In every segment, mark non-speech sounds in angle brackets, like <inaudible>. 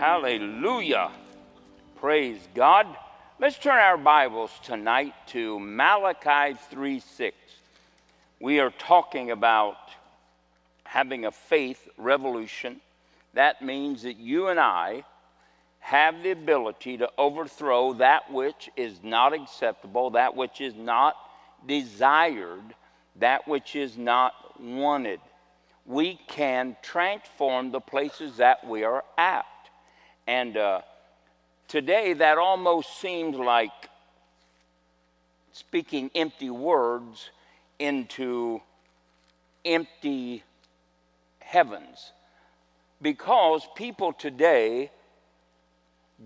Hallelujah. Praise God. Let's turn our Bibles tonight to Malachi 3 6. We are talking about having a faith revolution. That means that you and I have the ability to overthrow that which is not acceptable, that which is not desired, that which is not wanted. We can transform the places that we are at. And uh, today, that almost seems like speaking empty words into empty heavens. Because people today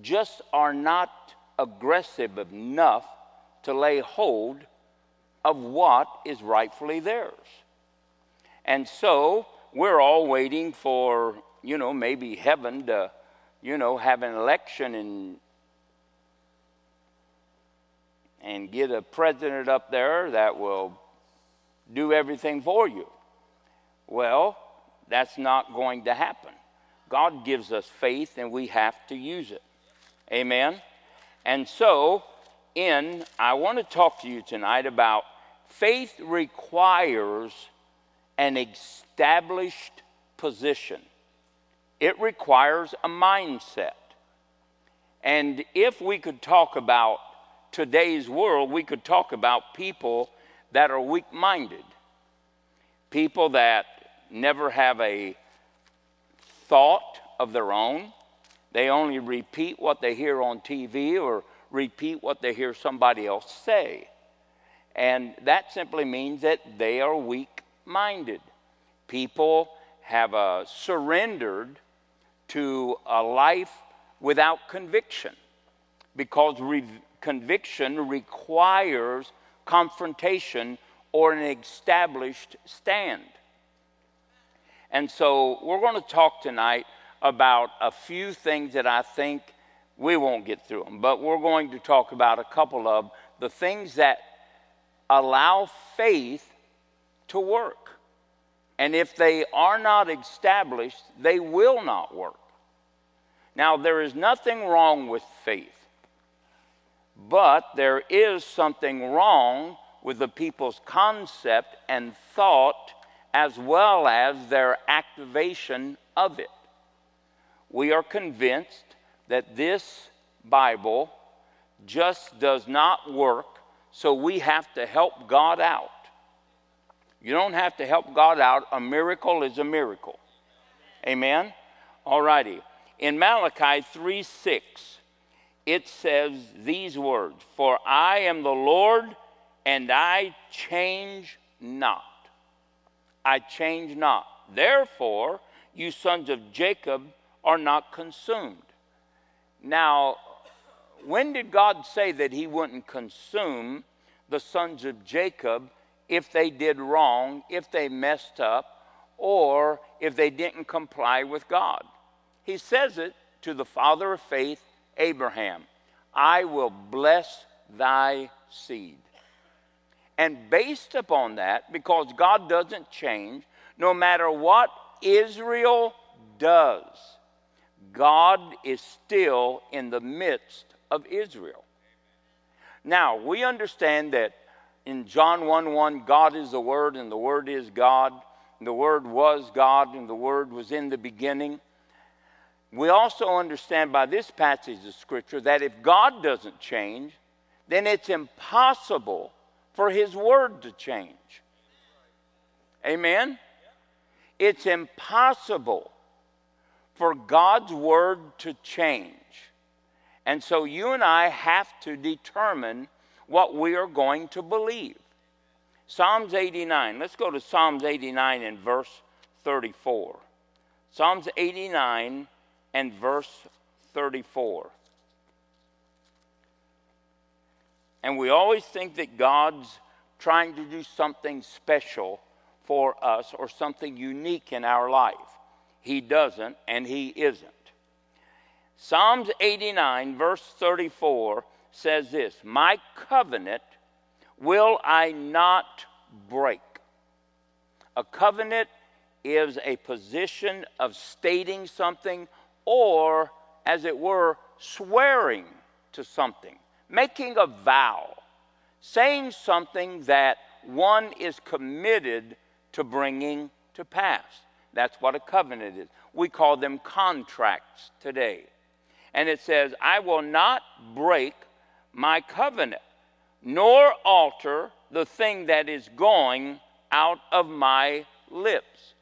just are not aggressive enough to lay hold of what is rightfully theirs. And so we're all waiting for, you know, maybe heaven to, you know, have an election and and get a president up there that will do everything for you. Well, that's not going to happen. God gives us faith and we have to use it. Amen. And so, in I want to talk to you tonight about faith requires an established position. It requires a mindset. And if we could talk about today's world, we could talk about people that are weak minded, people that never have a thought of their own. They only repeat what they hear on TV or repeat what they hear somebody else say. And that simply means that they are weak minded. People have uh, surrendered to a life without conviction because re- conviction requires confrontation or an established stand. And so we're going to talk tonight about a few things that I think we won't get through them, but we're going to talk about a couple of the things that allow faith to work. And if they are not established, they will not work. Now, there is nothing wrong with faith, but there is something wrong with the people's concept and thought as well as their activation of it. We are convinced that this Bible just does not work, so we have to help God out. You don't have to help God out. A miracle is a miracle. Amen? All righty. In Malachi 3 6, it says these words For I am the Lord, and I change not. I change not. Therefore, you sons of Jacob are not consumed. Now, when did God say that He wouldn't consume the sons of Jacob if they did wrong, if they messed up, or if they didn't comply with God? He says it to the father of faith, Abraham I will bless thy seed. And based upon that, because God doesn't change, no matter what Israel does, God is still in the midst of Israel. Now, we understand that in John 1 1, God is the Word, and the Word is God. And the Word was God, and the Word was in the beginning. We also understand by this passage of Scripture that if God doesn't change, then it's impossible for His Word to change. Amen? It's impossible for God's Word to change. And so you and I have to determine what we are going to believe. Psalms 89. Let's go to Psalms 89 and verse 34. Psalms 89 and verse 34. And we always think that God's trying to do something special for us or something unique in our life. He doesn't, and He isn't. Psalms 89, verse 34 says this My covenant will I not break. A covenant is a position of stating something or as it were, swearing to something, making a vow, saying something that one is committed to bringing to pass. That's what a covenant is. We call them contracts today. And it says, I will not break my covenant, nor alter the thing that is going out of my lips.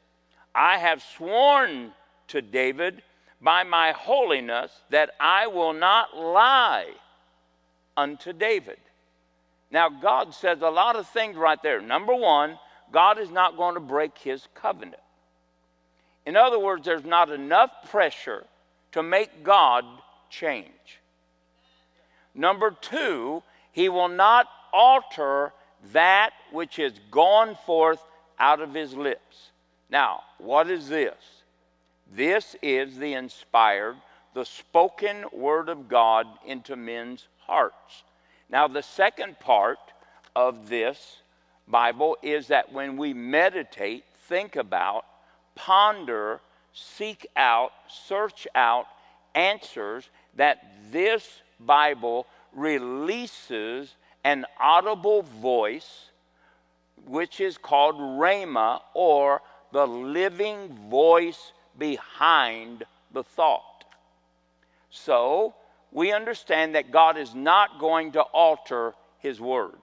I have sworn to David by my holiness that I will not lie unto David. Now, God says a lot of things right there. Number one, God is not going to break his covenant. In other words, there's not enough pressure to make God change. Number two, he will not alter that which is gone forth out of his lips. Now, what is this? This is the inspired, the spoken word of God into men's hearts. Now, the second part of this Bible is that when we meditate, think about, ponder, seek out, search out answers, that this Bible releases an audible voice, which is called Rhema, or the living voice behind the thought. So, we understand that God is not going to alter His Word.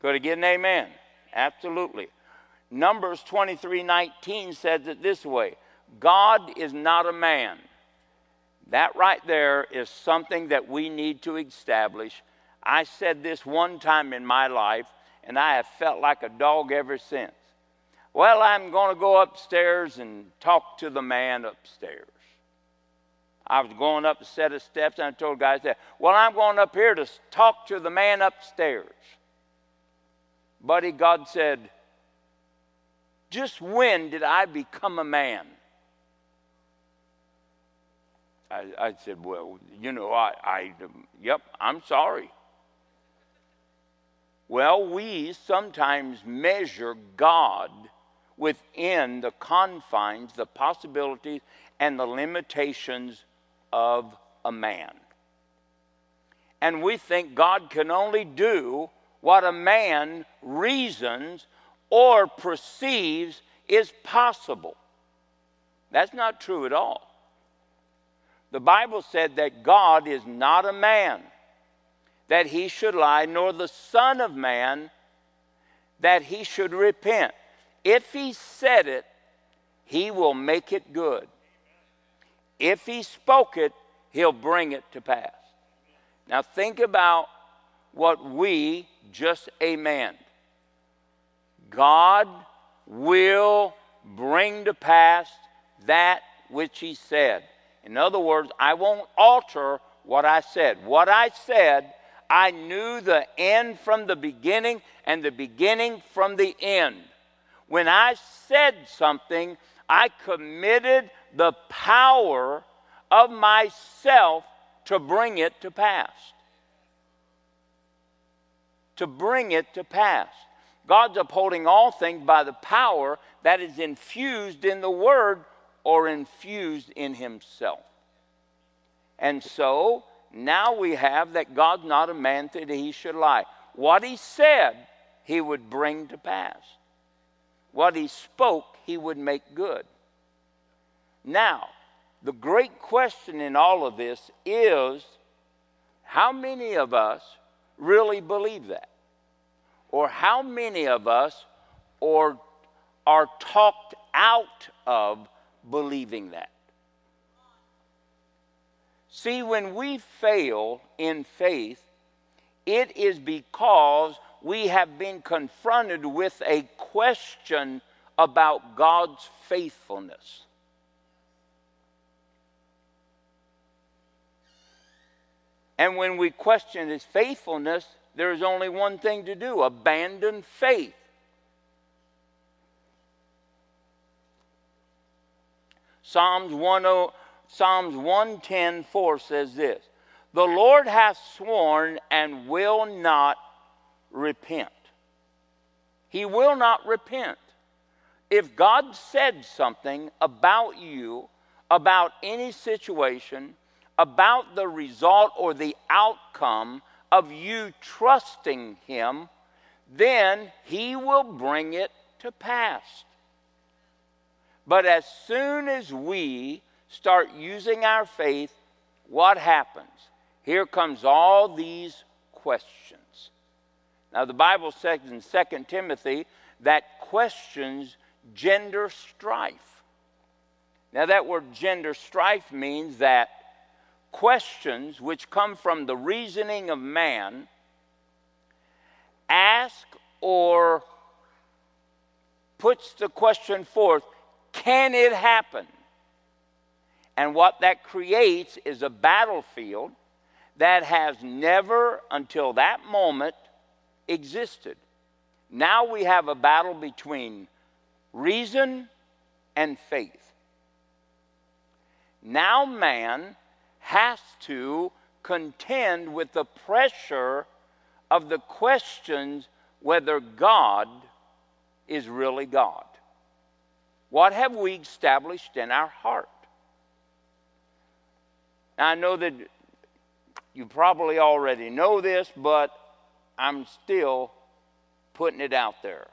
Could I get an amen? Absolutely. Numbers 23 19 says it this way God is not a man. That right there is something that we need to establish. I said this one time in my life, and I have felt like a dog ever since. Well, I'm going to go upstairs and talk to the man upstairs. I was going up a set of steps, and I told guys that, well, I'm going up here to talk to the man upstairs. Buddy, God said, just when did I become a man? I, I said, well, you know, I, I, yep, I'm sorry. Well, we sometimes measure God within the confines, the possibilities, and the limitations of a man. And we think God can only do what a man reasons or perceives is possible. That's not true at all. The Bible said that God is not a man that he should lie, nor the Son of Man that he should repent. If he said it, he will make it good. If he spoke it, he'll bring it to pass. Now think about what we just amen. God will bring to pass that which he said. In other words, I won't alter what I said. What I said, I knew the end from the beginning and the beginning from the end. When I said something, I committed the power of myself to bring it to pass. To bring it to pass. God's upholding all things by the power that is infused in the Word or infused in Himself. And so now we have that God's not a man that He should lie. What He said, He would bring to pass. What he spoke, he would make good. Now, the great question in all of this is how many of us really believe that? Or how many of us or are talked out of believing that? See, when we fail in faith, it is because we have been confronted with a question about God's faithfulness. And when we question his faithfulness, there is only one thing to do abandon faith. Psalms 10, Psalms 110 4 says this The Lord hath sworn and will not repent. He will not repent. If God said something about you, about any situation, about the result or the outcome of you trusting Him, then He will bring it to pass. But as soon as we start using our faith, what happens? Here comes all these questions. Now the Bible says in 2 Timothy that questions gender strife. Now that word gender strife means that questions which come from the reasoning of man ask or puts the question forth can it happen? And what that creates is a battlefield that has never, until that moment, existed. Now we have a battle between reason and faith. Now man has to contend with the pressure of the questions whether God is really God. What have we established in our heart? Now, I know that you probably already know this, but I'm still putting it out there.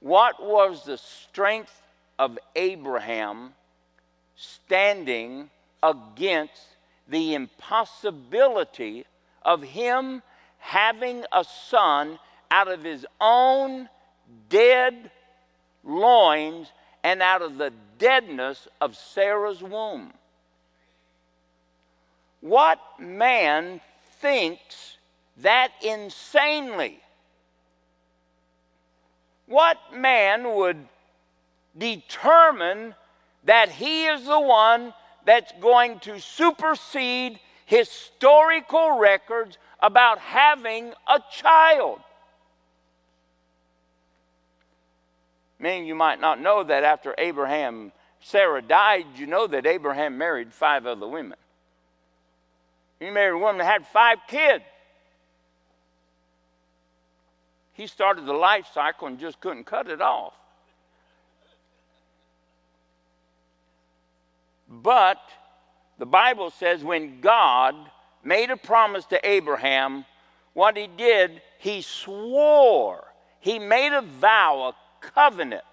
What was the strength of Abraham standing against the impossibility of him having a son out of his own dead loins and out of the deadness of Sarah's womb. What man thinks that insanely? What man would determine that he is the one that's going to supersede historical records about having a child? Many you might not know that after Abraham, Sarah died, you know that Abraham married five other women. He married a woman that had five kids. He started the life cycle and just couldn't cut it off. But the Bible says when God made a promise to Abraham, what he did, he swore. He made a vow, a covenant.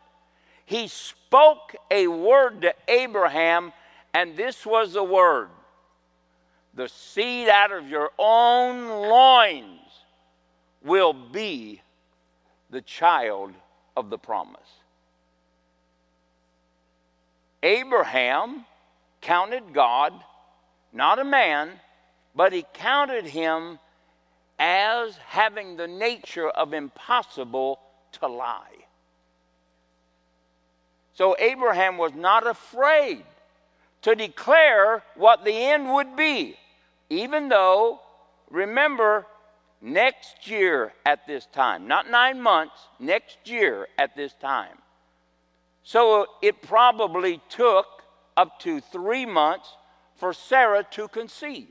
He spoke a word to Abraham, and this was the word The seed out of your own loins will be the child of the promise. Abraham counted God, not a man, but he counted him as having the nature of impossible to lie. So Abraham was not afraid to declare what the end would be, even though, remember, next year at this time, not nine months, next year at this time. So it probably took up to three months for Sarah to conceive.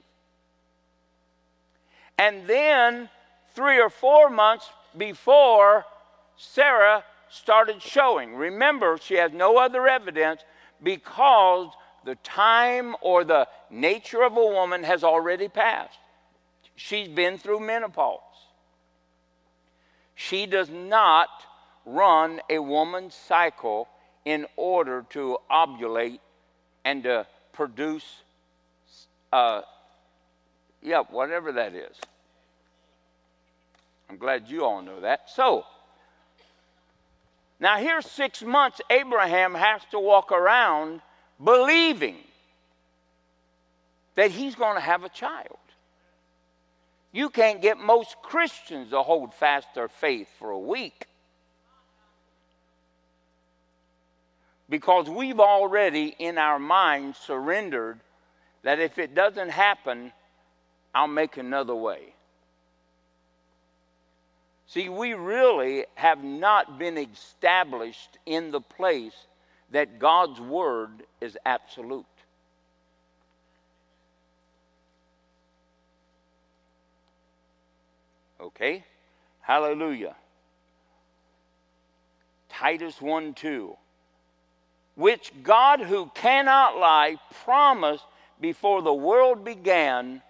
And then three or four months before Sarah started showing. Remember, she has no other evidence because the time or the nature of a woman has already passed. She's been through menopause. She does not run a woman's cycle in order to ovulate and to produce, uh, yeah, whatever that is. I'm glad you all know that. So, now, here's six months Abraham has to walk around believing that he's going to have a child. You can't get most Christians to hold fast their faith for a week. Because we've already, in our minds, surrendered that if it doesn't happen, I'll make another way. See, we really have not been established in the place that God's Word is absolute. Okay? Hallelujah. Titus 1 2. which God, who cannot lie, promised before the world began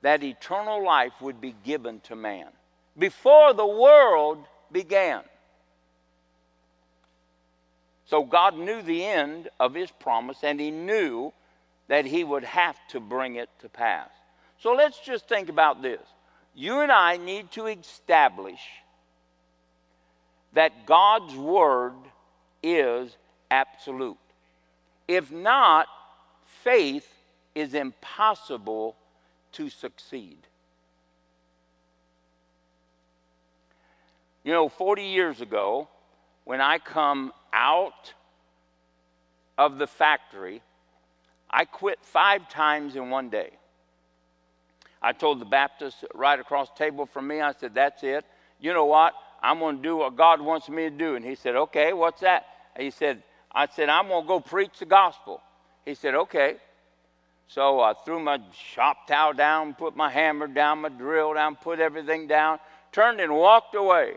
that eternal life would be given to man. Before the world began. So God knew the end of his promise and he knew that he would have to bring it to pass. So let's just think about this. You and I need to establish that God's word is absolute. If not, faith is impossible to succeed. You know, 40 years ago, when I come out of the factory, I quit five times in one day. I told the Baptist right across the table from me, I said, That's it. You know what? I'm going to do what God wants me to do. And he said, Okay, what's that? He said, I said, I'm going to go preach the gospel. He said, Okay. So I threw my shop towel down, put my hammer down, my drill down, put everything down, turned and walked away.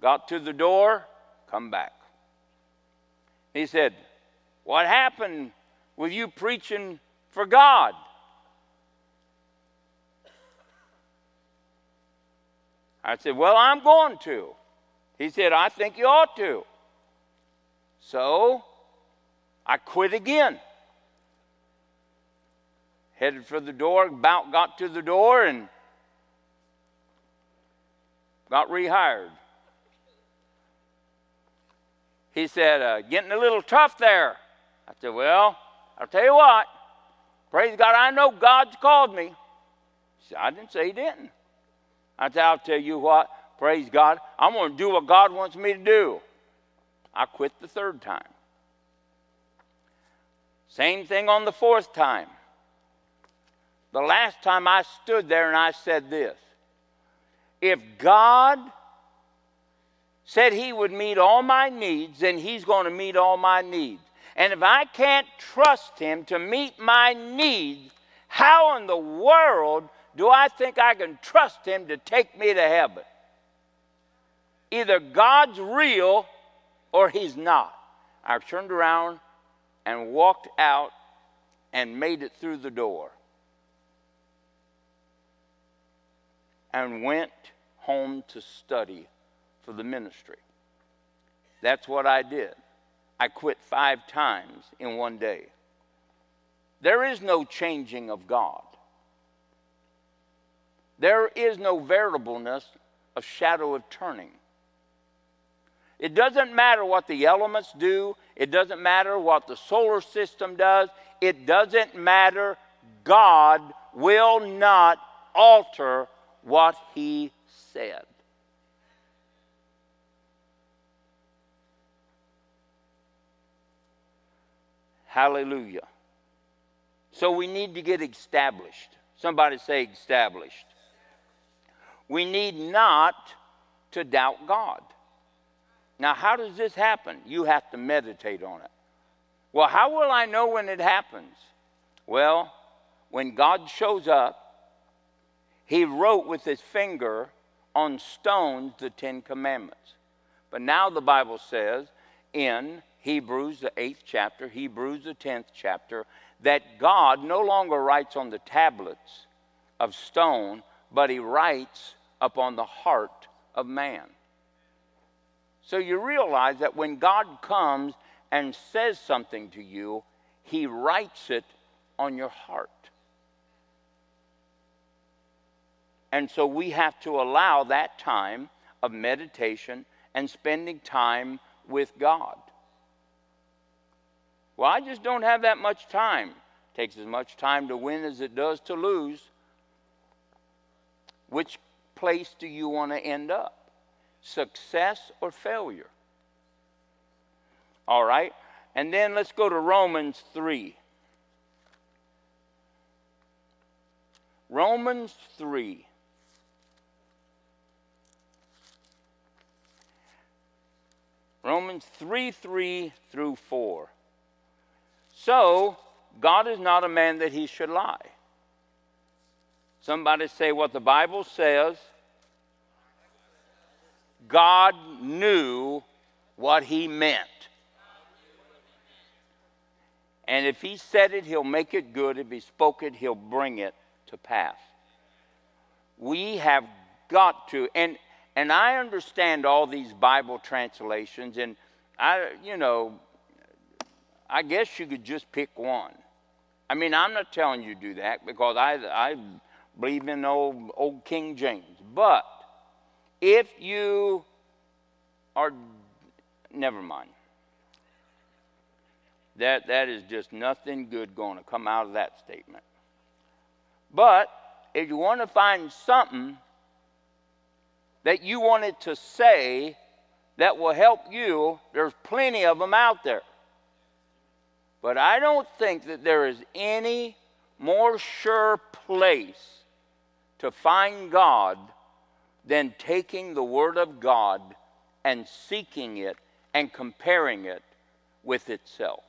Got to the door, come back. He said, What happened with you preaching for God? I said, Well, I'm going to. He said, I think you ought to. So I quit again. Headed for the door, about got to the door and got rehired. He said, uh, Getting a little tough there. I said, Well, I'll tell you what. Praise God, I know God's called me. Said, I didn't say He didn't. I said, I'll tell you what, praise God, I'm going to do what God wants me to do. I quit the third time. Same thing on the fourth time. The last time I stood there and I said this if God said He would meet all my needs, then He's going to meet all my needs. And if I can't trust Him to meet my needs, how in the world do I think I can trust Him to take me to heaven? Either God's real or He's not. I turned around and walked out and made it through the door and went home to study for the ministry. That's what I did. I quit five times in one day. There is no changing of God. There is no variableness of shadow of turning. It doesn't matter what the elements do, it doesn't matter what the solar system does, it doesn't matter. God will not alter what He said. Hallelujah. So we need to get established. Somebody say established. We need not to doubt God. Now, how does this happen? You have to meditate on it. Well, how will I know when it happens? Well, when God shows up, He wrote with His finger on stones the Ten Commandments. But now the Bible says in Hebrews, the eighth chapter, Hebrews, the tenth chapter, that God no longer writes on the tablets of stone, but He writes upon the heart of man. So you realize that when God comes and says something to you, he writes it on your heart. And so we have to allow that time of meditation and spending time with God. Well, I just don't have that much time. It takes as much time to win as it does to lose. Which place do you want to end up? Success or failure? All right. And then let's go to Romans 3. Romans 3. Romans 3 3 through 4. So, God is not a man that he should lie. Somebody say what the Bible says. God knew what he meant. And if he said it, he'll make it good. If he spoke it, he'll bring it to pass. We have got to, and and I understand all these Bible translations, and I, you know, I guess you could just pick one. I mean, I'm not telling you do that because I, I believe in old, old King James. But if you are, never mind. That, that is just nothing good going to come out of that statement. But if you want to find something that you wanted to say that will help you, there's plenty of them out there. But I don't think that there is any more sure place to find God than taking the Word of God and seeking it and comparing it with itself.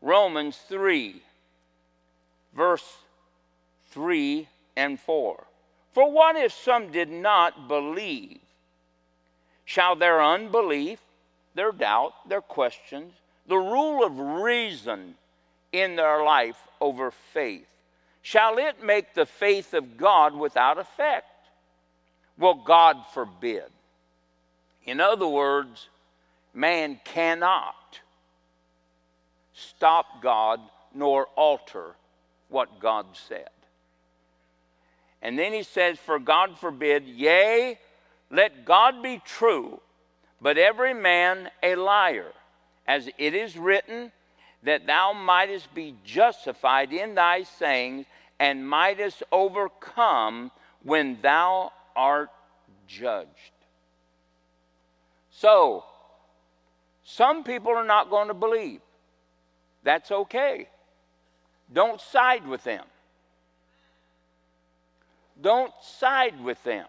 Romans 3, verse 3 and 4. For what if some did not believe? Shall their unbelief, their doubt, their questions, the rule of reason in their life over faith, shall it make the faith of God without effect? Well, God forbid. In other words, man cannot stop God nor alter what God said. And then he says, For God forbid, yea, let God be true, but every man a liar, as it is written, that thou mightest be justified in thy sayings and mightest overcome when thou art judged. So, some people are not going to believe. That's okay. Don't side with them. Don't side with them.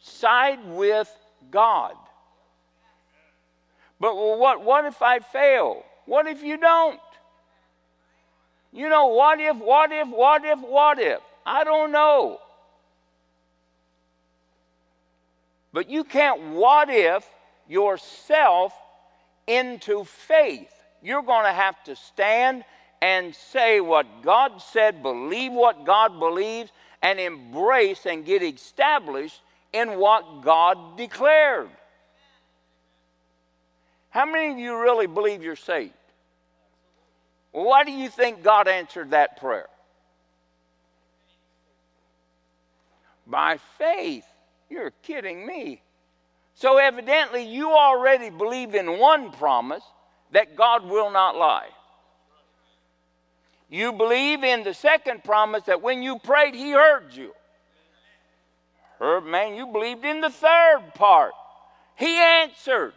Side with God. But what, what if I fail? What if you don't? You know, what if, what if, what if, what if? I don't know. But you can't what if yourself into faith. You're going to have to stand and say what God said, believe what God believes, and embrace and get established in what God declared. How many of you really believe you're saved? Well, why do you think God answered that prayer? By faith. You're kidding me. So, evidently, you already believe in one promise that God will not lie. You believe in the second promise that when you prayed, He heard you. Heard, man, you believed in the third part. He answered.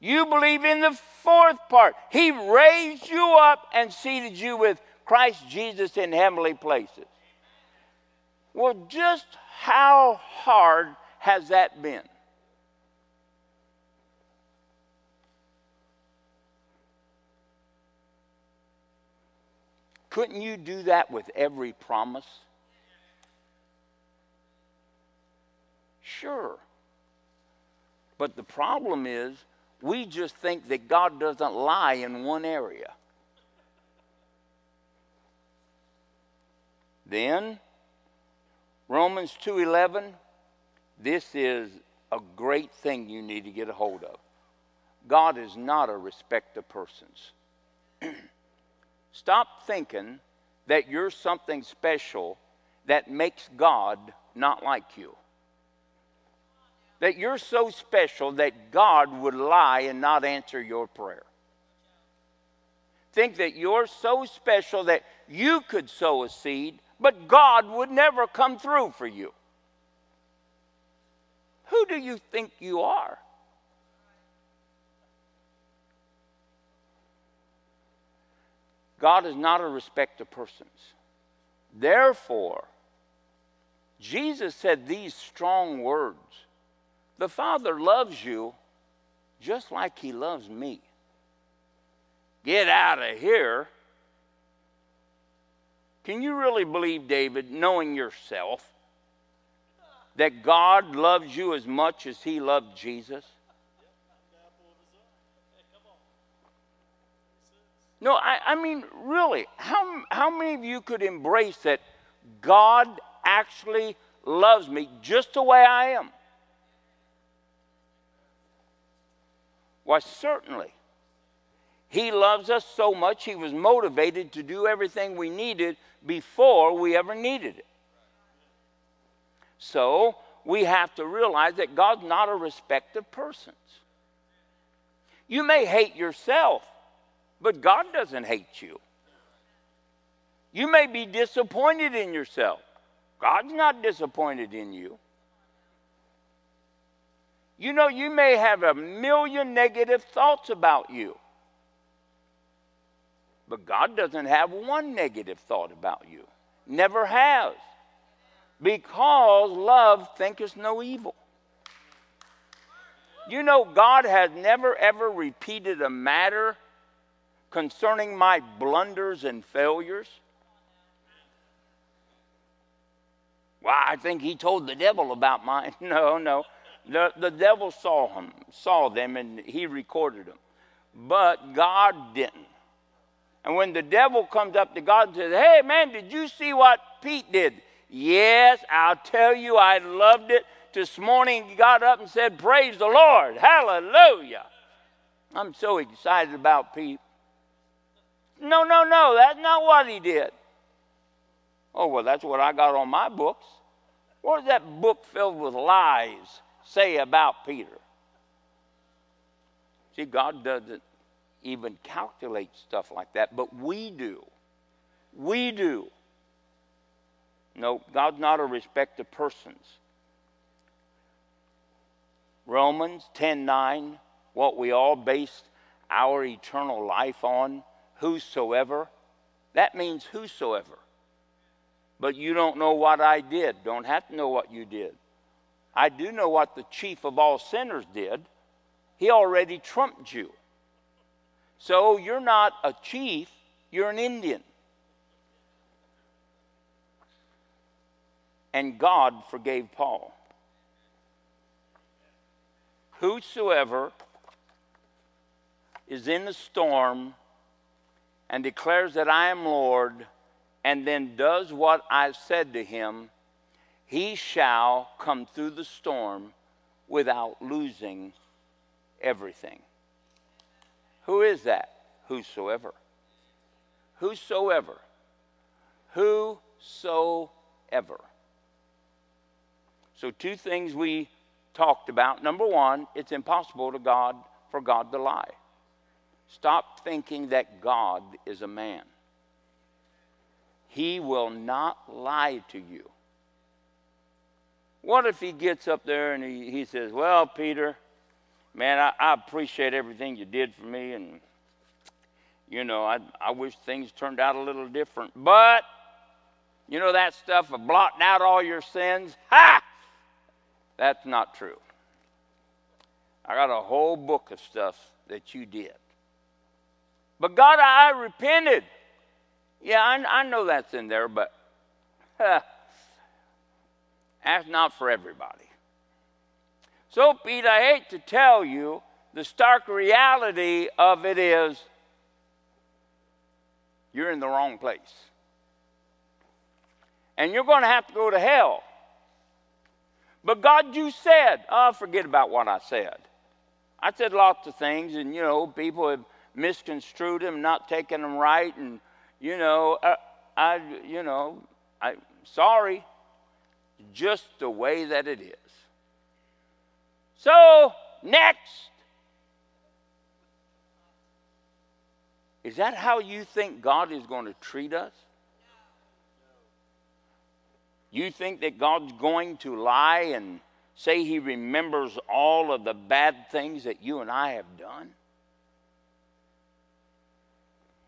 You believe in the fourth part. He raised you up and seated you with Christ Jesus in heavenly places. Well, just how hard has that been? Couldn't you do that with every promise? Sure. But the problem is, we just think that God doesn't lie in one area. Then Romans 2:11 this is a great thing you need to get a hold of. God is not a respect of persons. <clears throat> Stop thinking that you're something special that makes God not like you. That you're so special that God would lie and not answer your prayer. Think that you're so special that you could sow a seed, but God would never come through for you. Who do you think you are? God is not a respect of persons. Therefore, Jesus said these strong words the Father loves you just like He loves me. Get out of here. Can you really believe, David, knowing yourself, that God loves you as much as He loved Jesus? No, I, I, mean, really, how, how many of you could embrace that God actually loves me just the way I am? Why, certainly. He loves us so much, He was motivated to do everything we needed before we ever needed it. So, we have to realize that God's not a respect of persons. You may hate yourself, but God doesn't hate you. You may be disappointed in yourself. God's not disappointed in you. You know, you may have a million negative thoughts about you, but God doesn't have one negative thought about you. Never has. Because love thinketh no evil. You know, God has never ever repeated a matter concerning my blunders and failures. Well, I think he told the devil about mine. <laughs> No, no. The, the devil saw him, saw them, and he recorded them. But God didn't. And when the devil comes up to God and says, Hey, man, did you see what Pete did? Yes, I'll tell you, I loved it. This morning he got up and said, Praise the Lord. Hallelujah. I'm so excited about Pete. No, no, no, that's not what he did. Oh, well, that's what I got on my books. What is that book filled with lies say about Peter? See, God doesn't even calculate stuff like that, but we do. We do. No, God's not a respect of persons. Romans 10:9, what we all base our eternal life on, whosoever. That means whosoever. But you don't know what I did. Don't have to know what you did. I do know what the chief of all sinners did. He already trumped you. So you're not a chief, you're an Indian. And God forgave Paul. Whosoever is in the storm and declares that I am Lord, and then does what I said to him, he shall come through the storm without losing everything. Who is that? Whosoever. Whosoever. Whosoever. So, two things we talked about. Number one, it's impossible to God for God to lie. Stop thinking that God is a man. He will not lie to you. What if he gets up there and he, he says, Well, Peter, man, I, I appreciate everything you did for me, and, you know, I, I wish things turned out a little different. But, you know, that stuff of blotting out all your sins? Ha! That's not true. I got a whole book of stuff that you did. But God, I repented. Yeah, I, I know that's in there, but <laughs> huh, that's not for everybody. So, Pete, I hate to tell you, the stark reality of it is you're in the wrong place. And you're going to have to go to hell. But God, you said, oh, forget about what I said. I said lots of things, and you know, people have misconstrued them, not taken them right, and you know, I, uh, I you know, I sorry, just the way that it is. So next, is that how you think God is going to treat us? You think that God's going to lie and say he remembers all of the bad things that you and I have done?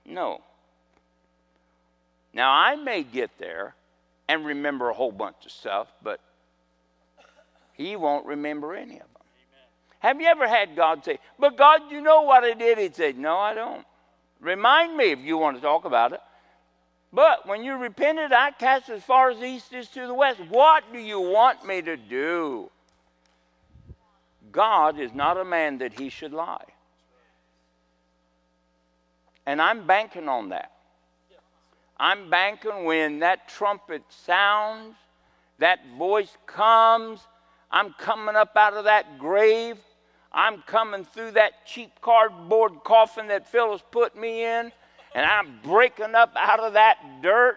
No. Now, I may get there and remember a whole bunch of stuff, but he won't remember any of them. Amen. Have you ever had God say, But God, you know what I did? He'd say, No, I don't. Remind me if you want to talk about it. But when you repented, I cast as far as east is to the west. What do you want me to do? God is not a man that he should lie. And I'm banking on that. I'm banking when that trumpet sounds, that voice comes, I'm coming up out of that grave. I'm coming through that cheap cardboard coffin that Phyllis put me in, and I'm breaking up out of that dirt.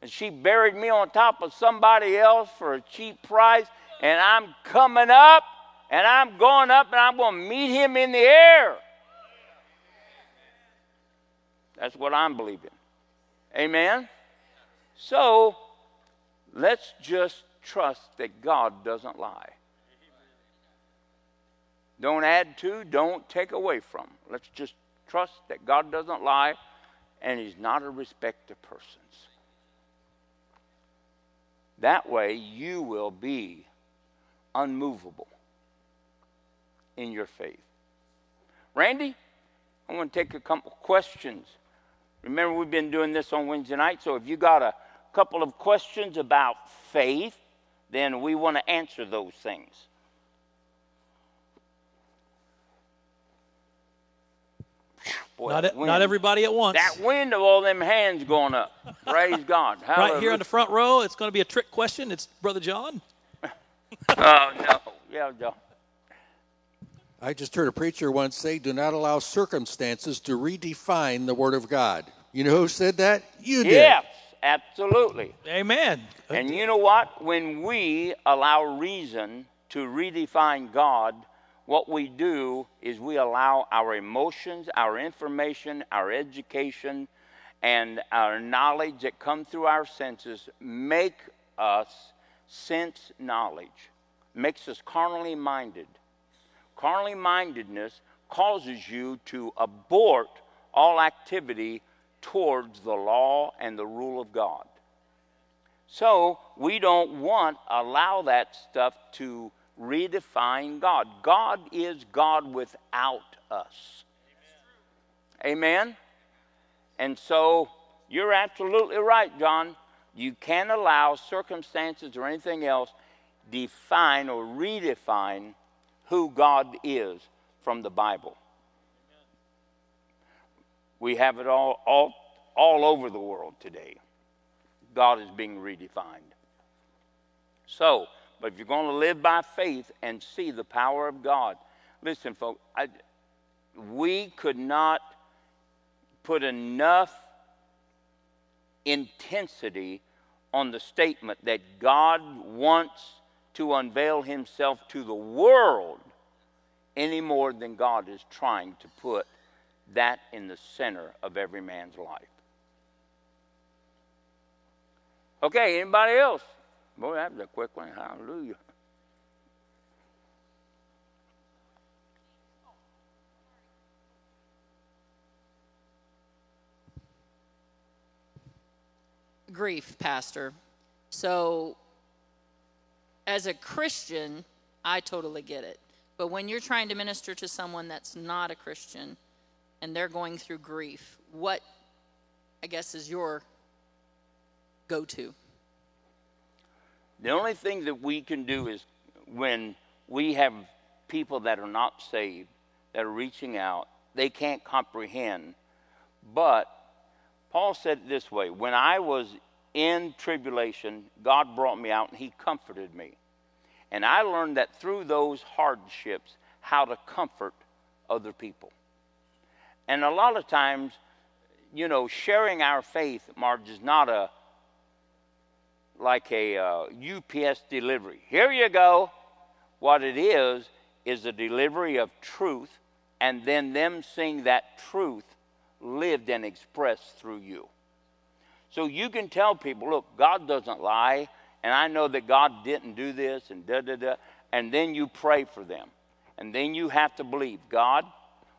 And she buried me on top of somebody else for a cheap price, and I'm coming up, and I'm going up, and I'm going to meet him in the air. That's what I'm believing. Amen? So, let's just trust that God doesn't lie. Don't add to, don't take away from. Let's just trust that God doesn't lie and He's not a respecter of persons. That way, you will be unmovable in your faith. Randy, I want to take a couple questions. Remember, we've been doing this on Wednesday night, so if you got a couple of questions about faith, then we want to answer those things. Boy, not, not everybody at once. That wind of all them hands going up. <laughs> Praise God. Hallelujah. Right here in the front row, it's going to be a trick question. It's Brother John. <laughs> oh, no. Yeah, John. I just heard a preacher once say, Do not allow circumstances to redefine the Word of God. You know who said that? You did. Yes. Absolutely. Amen. And you know what? When we allow reason to redefine God, what we do is we allow our emotions, our information, our education, and our knowledge that come through our senses make us sense knowledge, makes us carnally minded. Carnally mindedness causes you to abort all activity towards the law and the rule of God. So we don't want allow that stuff to redefine God. God is God without us. Amen. Amen. And so you're absolutely right, John. You can't allow circumstances or anything else define or redefine who God is from the Bible. We have it all, all, all over the world today. God is being redefined. So, but if you're going to live by faith and see the power of God, listen, folks, I, we could not put enough intensity on the statement that God wants to unveil himself to the world any more than God is trying to put that in the center of every man's life. Okay, anybody else? Boy, that was a quick one. Hallelujah. Grief, Pastor. So, as a Christian, I totally get it. But when you're trying to minister to someone that's not a Christian, and they're going through grief, what, I guess, is your go to? The only thing that we can do is when we have people that are not saved, that are reaching out, they can't comprehend. But Paul said it this way when I was in tribulation, God brought me out and He comforted me. And I learned that through those hardships, how to comfort other people. And a lot of times, you know, sharing our faith, Marge, is not a like a uh, UPS delivery. Here you go. What it is is a delivery of truth, and then them seeing that truth lived and expressed through you. So you can tell people, look, God doesn't lie, and I know that God didn't do this, and da da da. And then you pray for them. And then you have to believe, God,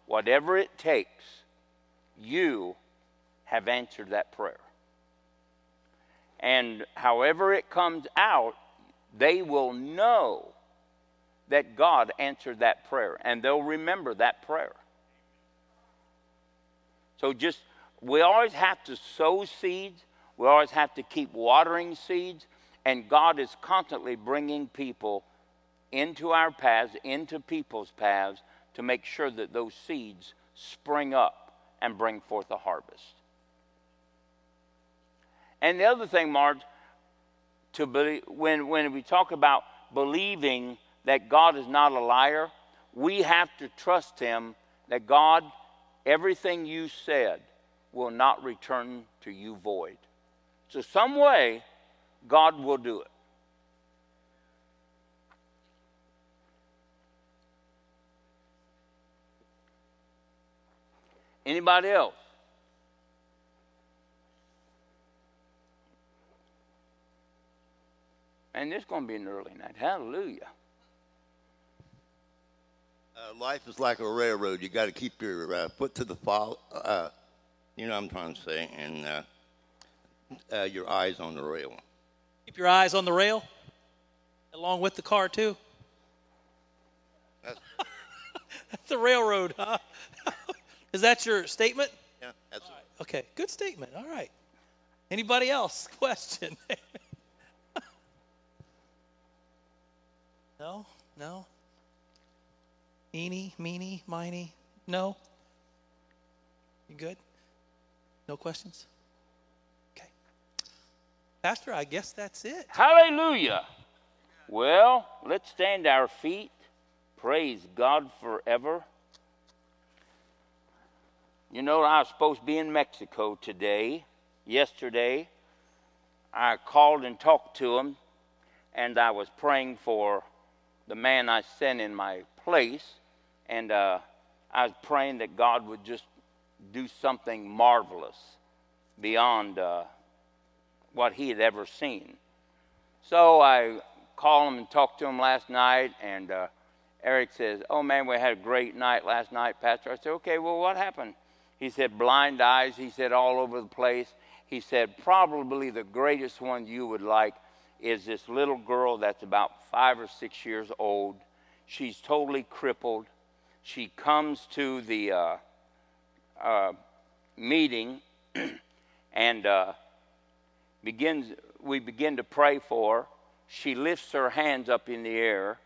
Whatever it takes, you have answered that prayer. And however it comes out, they will know that God answered that prayer and they'll remember that prayer. So just, we always have to sow seeds, we always have to keep watering seeds, and God is constantly bringing people into our paths, into people's paths to make sure that those seeds spring up and bring forth a harvest. And the other thing, Marge, to believe, when, when we talk about believing that God is not a liar, we have to trust Him that God, everything you said, will not return to you void. So, some way, God will do it. Anybody else? And this is going to be an early night. Hallelujah. Uh, life is like a railroad. You got to keep your uh, foot to the fall. Uh, you know what I'm trying to say, and uh, uh, your eyes on the rail. Keep your eyes on the rail, along with the car too. That's, That's <laughs> the railroad, huh? <laughs> Is that your statement? yeah, that's right. Okay, good statement. All right. Anybody else? <laughs> Question? no, no. Eeny, meeny, miny. No. You good? No questions? Okay. Pastor, I guess that's it. Hallelujah. Well, let's stand our feet. Praise God forever. You know, I was supposed to be in Mexico today, yesterday. I called and talked to him, and I was praying for the man I sent in my place, and uh, I was praying that God would just do something marvelous beyond uh, what he had ever seen. So I called him and talked to him last night, and uh, Eric says, Oh man, we had a great night last night, Pastor. I said, Okay, well, what happened? He said, Blind eyes. He said, All over the place. He said, Probably the greatest one you would like is this little girl that's about five or six years old. She's totally crippled. She comes to the uh, uh, meeting <clears throat> and uh, begins. We begin to pray for her. She lifts her hands up in the air,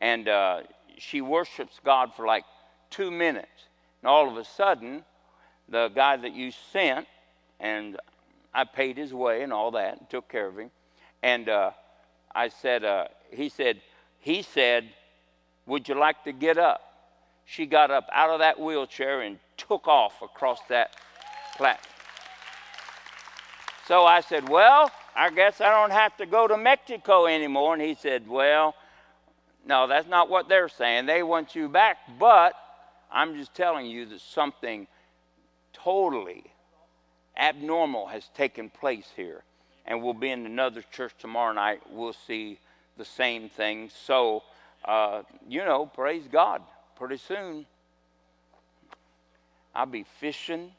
and uh, she worships God for like two minutes. And all of a sudden, the guy that you sent, and I paid his way and all that, and took care of him. And uh, I said, uh, he said, he said, would you like to get up? She got up out of that wheelchair and took off across that platform. So I said, Well, I guess I don't have to go to Mexico anymore. And he said, Well, no, that's not what they're saying. They want you back, but I'm just telling you that something totally abnormal has taken place here. And we'll be in another church tomorrow night. We'll see the same thing. So, uh, you know, praise God. Pretty soon, I'll be fishing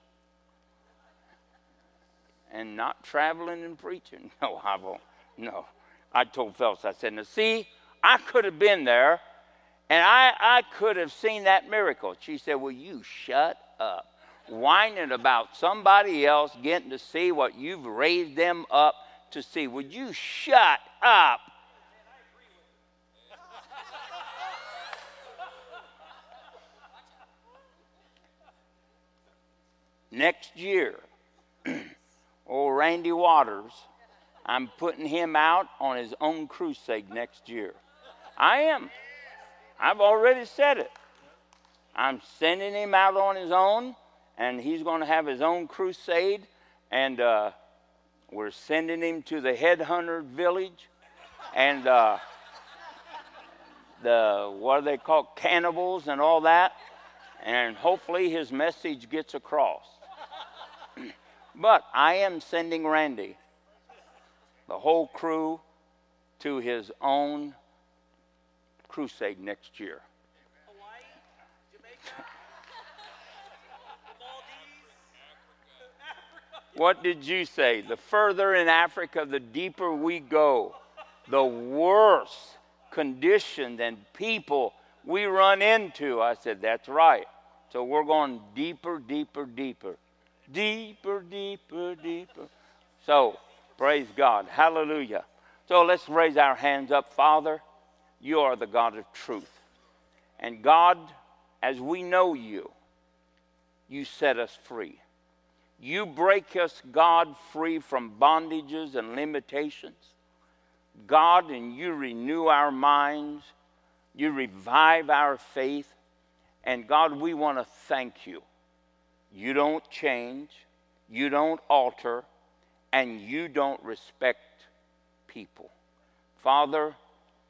and not traveling and preaching. <laughs> No, I won't. No. I told Phyllis, I said, now see, I could have been there and I, I could have seen that miracle. She said, Well, you shut up. Whining about somebody else getting to see what you've raised them up to see. Would you shut up? Next year, <clears throat> old Randy Waters, I'm putting him out on his own crusade next year. I am. I've already said it. I'm sending him out on his own, and he's going to have his own crusade. And uh, we're sending him to the headhunter village, and uh, the what are they called, cannibals, and all that. And hopefully, his message gets across. But I am sending Randy, the whole crew, to his own crusade next year. What did you say? The further in Africa, the deeper we go, the worse conditions and people we run into. I said, That's right. So we're going deeper, deeper, deeper. Deeper, deeper, deeper. So, praise God. Hallelujah. So let's raise our hands up. Father, you are the God of truth. And God, as we know you, you set us free. You break us, God, free from bondages and limitations. God, and you renew our minds. You revive our faith. And God, we want to thank you. You don't change, you don't alter, and you don't respect people. Father,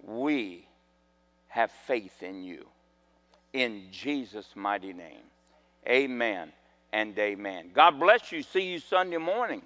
we have faith in you. In Jesus' mighty name. Amen and amen. God bless you. See you Sunday morning.